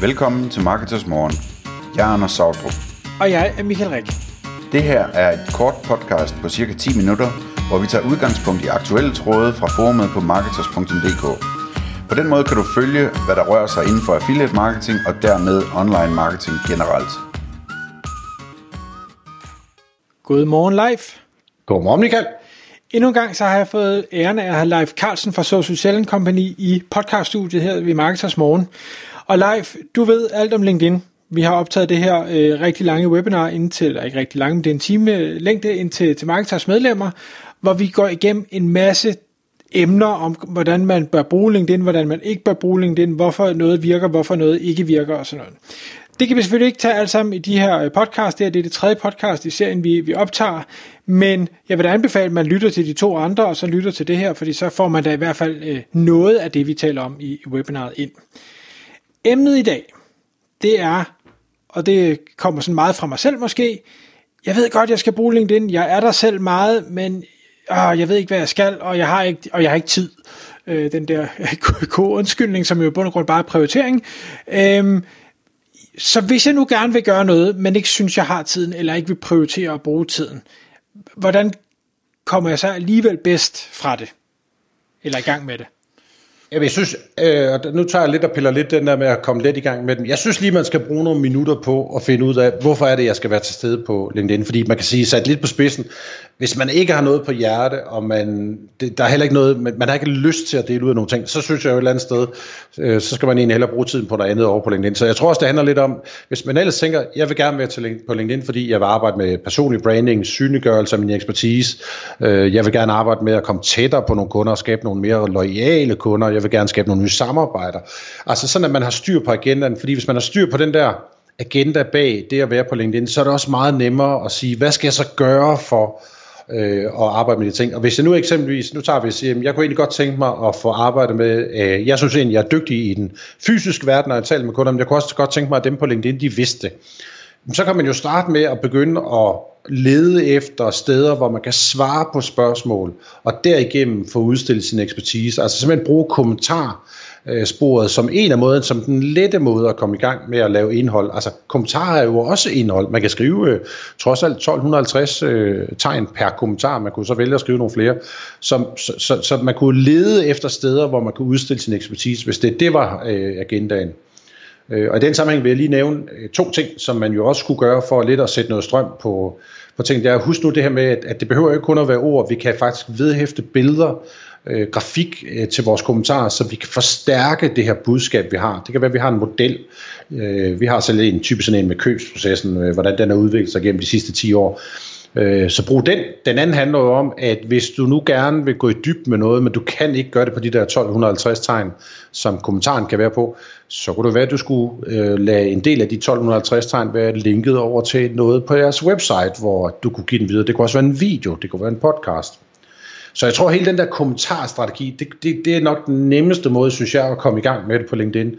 Velkommen til Marketers Morgen. Jeg er Anders Sautrup. Og jeg er Michael Rik. Det her er et kort podcast på cirka 10 minutter, hvor vi tager udgangspunkt i aktuelle tråde fra forumet på marketers.dk. På den måde kan du følge, hvad der rører sig inden for affiliate marketing og dermed online marketing generelt. Godmorgen live. Godmorgen, Michael. Endnu en gang så har jeg fået æren af at have Leif Carlsen fra Social Selling Company i podcaststudiet her ved Marketers Morgen. Og Leif, du ved alt om LinkedIn. Vi har optaget det her øh, rigtig lange webinar indtil, eller ikke rigtig lange, men det er en time øh, længde ind til, til Marketers medlemmer, hvor vi går igennem en masse emner om, hvordan man bør bruge LinkedIn, hvordan man ikke bør bruge LinkedIn, hvorfor noget virker, hvorfor noget ikke virker og sådan noget. Det kan vi selvfølgelig ikke tage alt sammen i de her øh, podcast. Det, her, det er det tredje podcast i serien, vi, vi optager. Men jeg vil da anbefale, at man lytter til de to andre, og så lytter til det her, fordi så får man da i hvert fald øh, noget af det, vi taler om i webinaret ind. Emnet i dag, det er, og det kommer sådan meget fra mig selv måske, jeg ved godt, jeg skal bruge LinkedIn, jeg er der selv meget, men øh, jeg ved ikke, hvad jeg skal, og jeg har ikke, og jeg har ikke tid. Øh, den der undskyldning, som jo i bund og grund bare er prioritering. Øh, så hvis jeg nu gerne vil gøre noget, men ikke synes, jeg har tiden, eller ikke vil prioritere at bruge tiden, hvordan kommer jeg så alligevel bedst fra det? Eller i gang med det? Jeg synes, øh, nu tager jeg lidt og piller lidt den der med at komme lidt i gang med dem. Jeg synes lige, man skal bruge nogle minutter på at finde ud af, hvorfor er det, jeg skal være til stede på LinkedIn. Fordi man kan sige, sat lidt på spidsen, hvis man ikke har noget på hjerte, og man, det, der er heller ikke noget, man, man har ikke lyst til at dele ud af nogle ting, så synes jeg jo et eller andet sted, øh, så skal man egentlig hellere bruge tiden på noget andet over på LinkedIn. Så jeg tror også, det handler lidt om, hvis man ellers tænker, jeg vil gerne være til, på LinkedIn, fordi jeg vil arbejde med personlig branding, synliggørelse af min ekspertise, øh, jeg vil gerne arbejde med at komme tættere på nogle kunder og skabe nogle mere loyale kunder, jeg vil gerne skabe nogle nye samarbejder. Altså sådan, at man har styr på agendaen, fordi hvis man har styr på den der agenda bag det at være på LinkedIn, så er det også meget nemmere at sige, hvad skal jeg så gøre for øh, og arbejde med de ting. Og hvis jeg nu eksempelvis, nu tager vi og siger, jeg kunne egentlig godt tænke mig at få arbejde med, øh, jeg synes egentlig, jeg er dygtig i den fysiske verden, når jeg taler med kunder, men jeg kunne også godt tænke mig, at dem på LinkedIn, de vidste det. Så kan man jo starte med at begynde at lede efter steder, hvor man kan svare på spørgsmål, og derigennem få udstillet sin ekspertise. Altså simpelthen bruge kommentar sporet som en af måden, som den lette måde at komme i gang med at lave indhold. Altså kommentarer er jo også indhold. Man kan skrive øh, trods alt 1250 øh, tegn per kommentar. Man kunne så vælge at skrive nogle flere. Som, så, så, så man kunne lede efter steder, hvor man kunne udstille sin ekspertise, hvis det, det var øh, agendaen. Øh, og i den sammenhæng vil jeg lige nævne øh, to ting, som man jo også kunne gøre for lidt at sætte noget strøm på, på ting. Det er, husk nu det her med, at, at det behøver ikke kun at være ord. Vi kan faktisk vedhæfte billeder, øh, grafik øh, til vores kommentarer, så vi kan forstærke det her budskab, vi har. Det kan være, at vi har en model. Øh, vi har selv en type sådan en med købsprocessen, øh, hvordan den har udviklet sig gennem de sidste 10 år. Øh, så brug den. Den anden handler jo om, at hvis du nu gerne vil gå i dyb med noget, men du kan ikke gøre det på de der 1250 tegn, som kommentaren kan være på, så kunne det være, at du skulle øh, lade en del af de 1250 tegn være linket over til noget på jeres website, hvor du kunne give den videre. Det kunne også være en video, det kunne være en podcast. Så jeg tror, at hele den der kommentarstrategi, det, det, det er nok den nemmeste måde, synes jeg, at komme i gang med det på LinkedIn.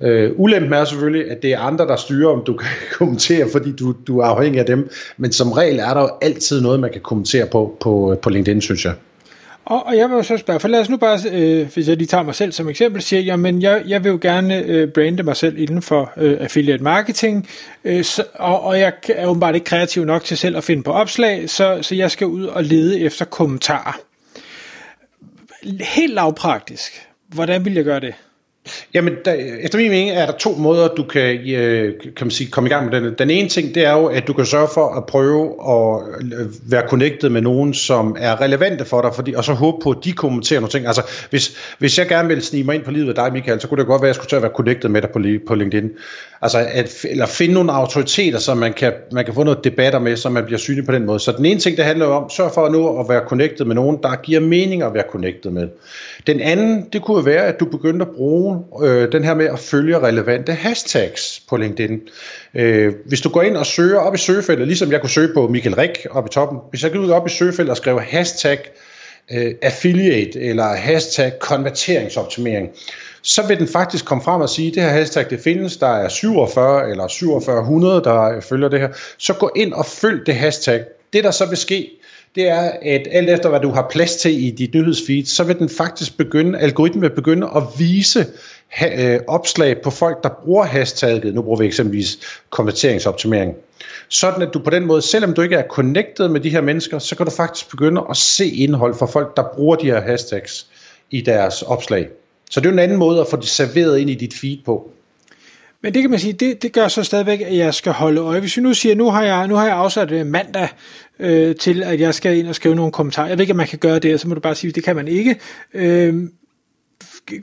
Øh, ulempen er selvfølgelig, at det er andre, der styrer, om du kan kommentere, fordi du, du er afhængig af dem. Men som regel er der jo altid noget, man kan kommentere på på, på LinkedIn, synes jeg. Og, og jeg vil jo så spørge, for lad os nu bare, øh, hvis jeg lige tager mig selv som eksempel, siger jeg, men jeg, jeg vil jo gerne øh, brande mig selv inden for øh, affiliate marketing, øh, så, og, og jeg er åbenbart ikke kreativ nok til selv at finde på opslag, så, så jeg skal ud og lede efter kommentarer. Helt lavpraktisk, hvordan vil jeg gøre det? Jamen, der, efter min mening er der to måder, du kan, øh, kan man sige, komme i gang med den. Den ene ting, det er jo, at du kan sørge for at prøve at øh, være connected med nogen, som er relevante for dig, fordi, og så håbe på, at de kommenterer nogle ting. Altså, hvis, hvis jeg gerne vil snige mig ind på livet af dig, Michael, så kunne det godt være, at jeg skulle til at være connected med dig på, på LinkedIn. Altså, at, eller finde nogle autoriteter, som man kan, man kan få noget debatter med, så man bliver synlig på den måde. Så den ene ting, det handler om, sørg for nu at være connected med nogen, der giver mening at være connected med. Den anden, det kunne være, at du begyndte at bruge øh, den her med at følge relevante hashtags på LinkedIn. Øh, hvis du går ind og søger op i søgefeltet, ligesom jeg kunne søge på Michael Rik op i toppen, hvis jeg går ud op i søgefeltet og skriver hashtag øh, affiliate eller hashtag konverteringsoptimering, så vil den faktisk komme frem og sige, at det her hashtag det findes, der er 47 eller 4700, der følger det her. Så gå ind og følg det hashtag. Det der så vil ske, det er, at alt efter hvad du har plads til i dit nyhedsfeed, så vil den faktisk begynde, algoritmen vil begynde at vise ha, øh, opslag på folk, der bruger hashtagget, nu bruger vi eksempelvis konverteringsoptimering. Sådan at du på den måde, selvom du ikke er connected med de her mennesker, så kan du faktisk begynde at se indhold fra folk, der bruger de her hashtags i deres opslag. Så det er jo en anden måde at få det serveret ind i dit feed på. Men det kan man sige, det, det gør så stadigvæk, at jeg skal holde øje. Hvis vi nu siger, nu har jeg, nu har jeg afsat øh, mandag øh, til, at jeg skal ind og skrive nogle kommentarer. Jeg ved ikke, om man kan gøre det, så må du bare sige, det kan man ikke. Øh,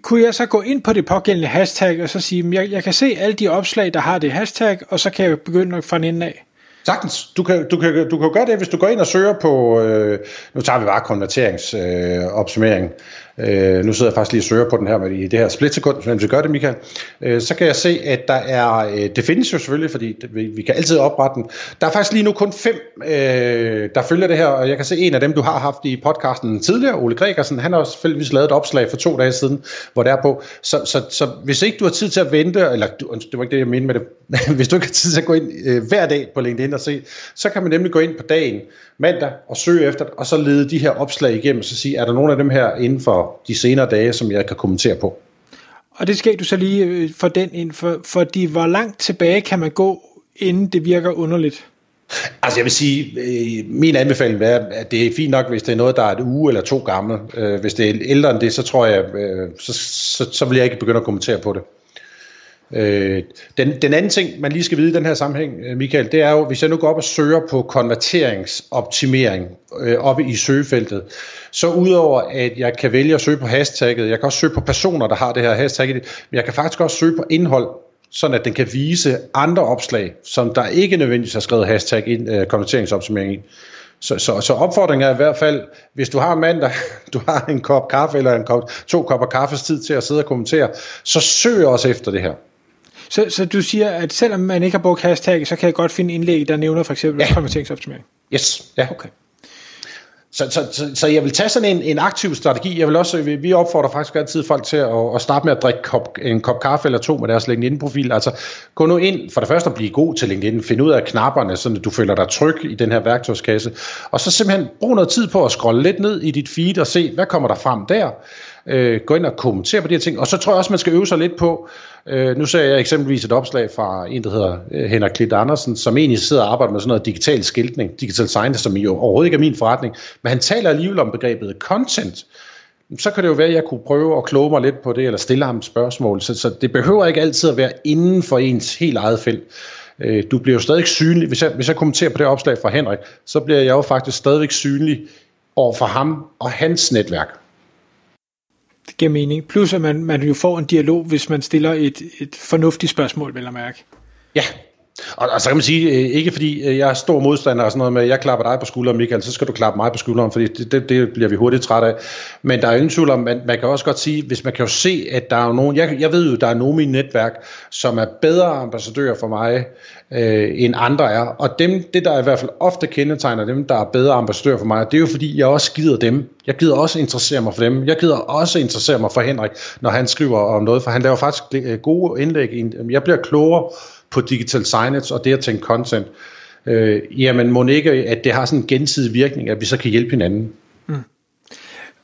kunne jeg så gå ind på det pågældende hashtag, og så sige, jeg, jeg kan se alle de opslag, der har det hashtag, og så kan jeg begynde fra den ende af? Sagtens. Du kan, du, kan, du kan gøre det, hvis du går ind og søger på, øh, nu tager vi bare konverteringsopsummering, øh, øh, nu sidder jeg faktisk lige og søger på den her med i det her splitsekund, men vi gør det, Michael. Øh, så kan jeg se, at der er, øh, det findes jo selvfølgelig, fordi det, vi, vi kan altid oprette den. Der er faktisk lige nu kun fem, øh, der følger det her, og jeg kan se en af dem, du har haft i podcasten tidligere, Ole Gregersen, han har selvfølgelig lavet et opslag for to dage siden, hvor det er på. Så, så, så hvis ikke du har tid til at vente, eller det var ikke det, jeg mente med det, hvis du ikke har tid til at gå ind øh, hver dag på LinkedIn og se, så kan man nemlig gå ind på dagen, mandag, og søge efter det, og så lede de her opslag igennem, og så sige, er der nogle af dem her inden for de senere dage, som jeg kan kommentere på. Og det skal du så lige øh, for den ind, for, fordi hvor langt tilbage kan man gå, inden det virker underligt? Altså jeg vil sige, øh, min anbefaling er, at det er fint nok, hvis det er noget, der er et uge eller to gammel. Øh, hvis det er ældre end det, så tror jeg, så, så, så vil jeg ikke begynde at kommentere på det. Øh, den, den anden ting, man lige skal vide i den her sammenhæng, øh, Michael, det er jo, hvis jeg nu går op og søger på konverteringsoptimering øh, oppe i søgefeltet, så udover at jeg kan vælge at søge på hashtagget, jeg kan også søge på personer, der har det her hashtag, men jeg kan faktisk også søge på indhold, sådan at den kan vise andre opslag, som der ikke nødvendigvis har skrevet hashtag ind, øh, konverteringsoptimering i. Så, så, så opfordringen er i hvert fald, hvis du har en mand, der du har en kop kaffe eller en kop, to kopper kaffes tid til at sidde og kommentere, så søg også efter det her. Så, så du siger, at selvom man ikke har brugt hashtag, så kan jeg godt finde indlæg, der nævner for eksempel ja. konverteringsoptimering? Yes, ja. Okay. Så, så, så, så jeg vil tage sådan en, en aktiv strategi. Jeg vil også, vi, opfordrer faktisk altid folk til at, at starte med at drikke kop, en kop kaffe eller to med deres LinkedIn-profil. Altså gå nu ind, for det første at blive god til LinkedIn, finde ud af knapperne, så du føler dig tryg i den her værktøjskasse, og så simpelthen brug noget tid på at scrolle lidt ned i dit feed og se, hvad kommer der frem der øh, gå ind og kommentere på de her ting. Og så tror jeg også, man skal øve sig lidt på, øh, nu ser jeg eksempelvis et opslag fra en, der hedder øh, Henrik Klit Andersen, som egentlig sidder og arbejder med sådan noget digital skiltning, digital sign, som jo overhovedet ikke er min forretning, men han taler alligevel om begrebet content. Så kan det jo være, at jeg kunne prøve at kloge mig lidt på det, eller stille ham et spørgsmål. Så, så det behøver ikke altid at være inden for ens helt eget felt øh, du bliver jo stadig synlig. Hvis jeg, hvis jeg kommenterer på det opslag fra Henrik, så bliver jeg jo faktisk stadigvæk synlig over for ham og hans netværk. Det giver mening. Plus at man, man jo får en dialog, hvis man stiller et, et fornuftigt spørgsmål, vil jeg mærke. Ja, og, og så kan man sige, øh, ikke fordi øh, jeg er stor modstander og sådan noget med, at jeg klapper dig på skulderen, Michael, så skal du klappe mig på skulderen, fordi det, det, det bliver vi hurtigt træt af. Men der er ingen tvivl om, man, man kan også godt sige, hvis man kan jo se, at der er nogen, jeg, jeg ved jo, der er nogen i netværk, som er bedre ambassadører for mig, øh, end andre er. Og dem, det der i hvert fald ofte kendetegner dem, der er bedre ambassadører for mig, det er jo fordi, jeg også gider dem. Jeg gider også interessere mig for dem. Jeg gider også interessere mig for Henrik, når han skriver om noget, for han laver faktisk øh, gode indlæg. Jeg bliver klogere på digital signage og det at tænke content, øh, jamen må ikke, at det har sådan en gensidig virkning, at vi så kan hjælpe hinanden. Mm.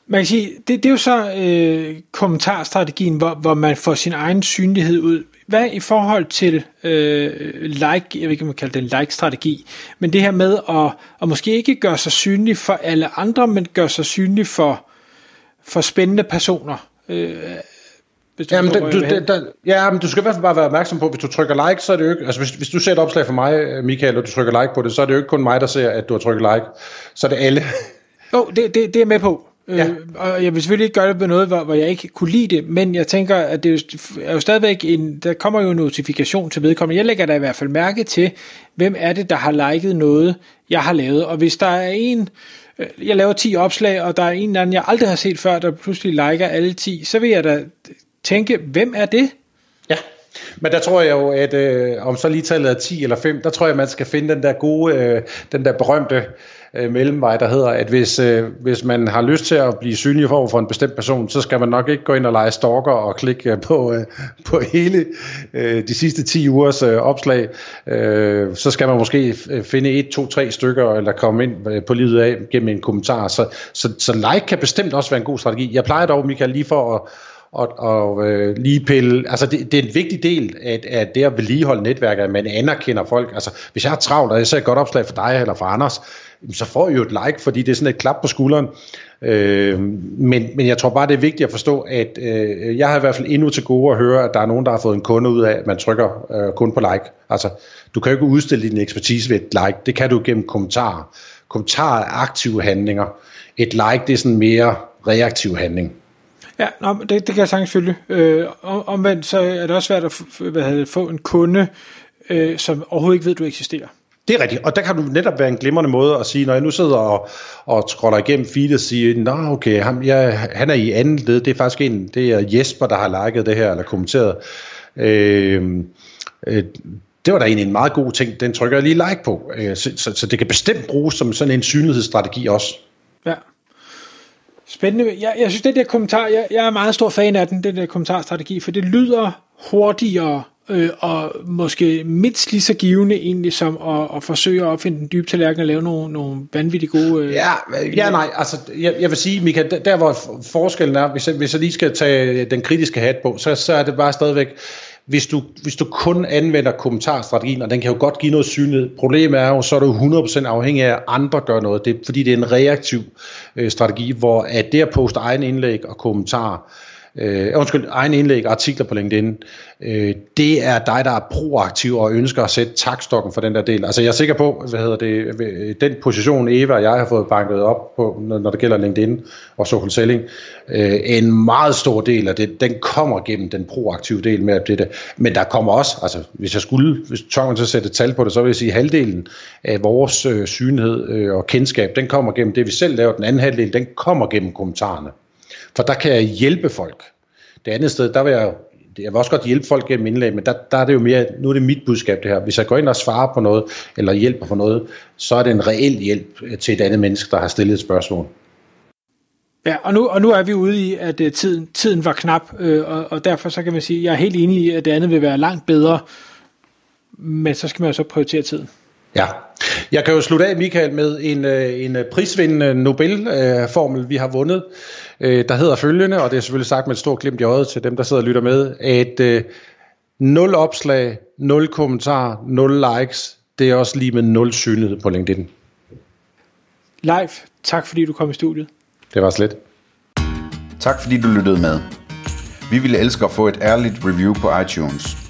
Man kan sige, det, det er jo så øh, kommentarstrategien, hvor, hvor man får sin egen synlighed ud. Hvad i forhold til øh, like, jeg ved ikke, om man kalder det en like-strategi, men det her med at, at måske ikke gøre sig synlig for alle andre, men gøre sig synlig for, for spændende personer. Øh, hvis du jamen, du, det, der, ja, men du skal i hvert fald bare være opmærksom på, hvis du trykker like, så er det jo ikke, altså hvis, hvis du ser et opslag fra mig, Michael, og du trykker like på det, så er det jo ikke kun mig, der ser, at du har trykket like, så er det alle. Jo, oh, det, det, det er med på. Øh, ja. Øh, og jeg vil selvfølgelig ikke gøre det på noget, hvor, hvor jeg ikke kunne lide det, men jeg tænker, at det er jo stadigvæk en, der kommer jo en notifikation til vedkommende. Jeg lægger da i hvert fald mærke til, hvem er det, der har liket noget, jeg har lavet. Og hvis der er en, øh, jeg laver 10 opslag, og der er en eller anden, jeg aldrig har set før, der pludselig liker alle 10, så vil jeg da tænke, hvem er det? Ja, men der tror jeg jo, at øh, om så lige tallet er 10 eller 5, der tror jeg, man skal finde den der gode, øh, den der berømte øh, mellemvej, der hedder, at hvis, øh, hvis man har lyst til at blive synlig for, for en bestemt person, så skal man nok ikke gå ind og lege stalker og klikke øh, på, øh, på hele øh, de sidste 10 ugers øh, opslag. Øh, så skal man måske øh, finde et, to, tre stykker, eller komme ind øh, på livet af gennem en kommentar. Så, så, så like kan bestemt også være en god strategi. Jeg plejer dog, Michael, lige for at og, og øh, lige pille, altså det, det er en vigtig del af, af det at vedligeholde netværket, at man anerkender folk. Altså hvis jeg er travlt, og jeg ser et godt opslag for dig eller for Anders, så får I jo et like, fordi det er sådan et klap på skulderen. Øh, men, men jeg tror bare, det er vigtigt at forstå, at øh, jeg har i hvert fald endnu til gode at høre, at der er nogen, der har fået en kunde ud af, at man trykker øh, kun på like. Altså, du kan jo ikke udstille din ekspertise ved et like. Det kan du gennem kommentarer. Kommentarer er aktive handlinger. Et like, det er sådan mere reaktiv handling. Ja, nå, det, det kan jeg sagtens følge. Øh, om, omvendt så er det også svært at hvad hedder, få en kunde, øh, som overhovedet ikke ved, at du eksisterer. Det er rigtigt, og der kan du netop være en glimrende måde at sige, når jeg nu sidder og, og scroller igennem feedet og siger, nå okay, ham, jeg, han er i anden led, det er faktisk en, det er Jesper, der har liket det her, eller kommenteret. Øh, øh, det var da egentlig en meget god ting, den trykker jeg lige like på. Øh, så, så, så det kan bestemt bruges som sådan en synlighedsstrategi også. Ja. Spændende. Jeg, jeg synes, det der kommentar, jeg, jeg er meget stor fan af den, den der kommentarstrategi, for det lyder hurtigere øh, og måske mindst lige så givende egentlig som at, at forsøge at opfinde den dybe tallerken og lave nogle, nogle vanvittigt gode... Øh, ja, ja, nej, altså jeg, jeg vil sige, Mika, der, der hvor forskellen er, hvis jeg, hvis jeg lige skal tage den kritiske hat på, så, så er det bare stadigvæk, hvis du, hvis du kun anvender kommentarstrategien, og den kan jo godt give noget synlighed, problemet er jo, så er du 100% afhængig af, at andre gør noget, det, fordi det er en reaktiv øh, strategi, hvor at det at poste egen indlæg og kommentarer, øh, undskyld, egen indlæg og artikler på LinkedIn, øh, det er dig, der er proaktiv og ønsker at sætte takstokken for den der del. Altså jeg er sikker på, hvad hedder det, øh, den position Eva og jeg har fået banket op på, når det gælder LinkedIn og social selling, øh, en meget stor del af det, den kommer gennem den proaktive del med at det. Men der kommer også, altså hvis jeg skulle, hvis tør til at sætte et tal på det, så vil jeg sige, at halvdelen af vores øh, synlighed øh, og kendskab, den kommer gennem det, vi selv laver. Den anden halvdel, den kommer gennem kommentarerne. For der kan jeg hjælpe folk. Det andet sted, der vil jeg, jeg vil også godt hjælpe folk gennem indlæg, men der, der er det jo mere, nu er det mit budskab det her. Hvis jeg går ind og svarer på noget, eller hjælper på noget, så er det en reel hjælp til et andet menneske, der har stillet et spørgsmål. Ja, og nu, og nu er vi ude i, at uh, tiden, tiden var knap, øh, og, og derfor så kan man sige, at jeg er helt enig i, at det andet vil være langt bedre, men så skal man jo så prioritere tiden. Ja, jeg kan jo slutte af, Michael, med en, øh, en prisvindende Nobel-formel, vi har vundet, øh, der hedder følgende, og det er selvfølgelig sagt med et stort glimt i øjet til dem, der sidder og lytter med, at 0 opslag, 0 kommentarer, 0 likes, det er også lige med 0 synlighed på LinkedIn. Live, tak fordi du kom i studiet. Det var slet. Tak fordi du lyttede med. Vi ville elske at få et ærligt review på iTunes.